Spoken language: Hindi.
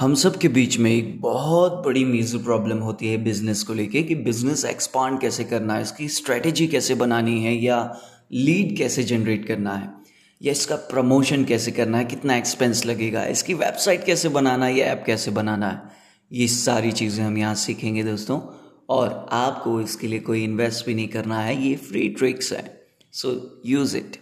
हम सब के बीच में एक बहुत बड़ी मेजर प्रॉब्लम होती है बिज़नेस को लेके कि बिज़नेस एक्सपांड कैसे करना है, इसकी स्ट्रेटेजी कैसे बनानी है या लीड कैसे जनरेट करना है, या इसका प्रमोशन कैसे करना है, कितना एक्सपेंस लगेगा, इसकी वेबसाइट कैसे बनाना है या ऐप कैसे बनाना है, ये सारी चीज़ें हम यहाँ सीखेंगे दोस्तों। और आपको इसके लिए कोई इन्वेस्ट भी नहीं करना है, ये फ्री ट्रिक्स है। So use it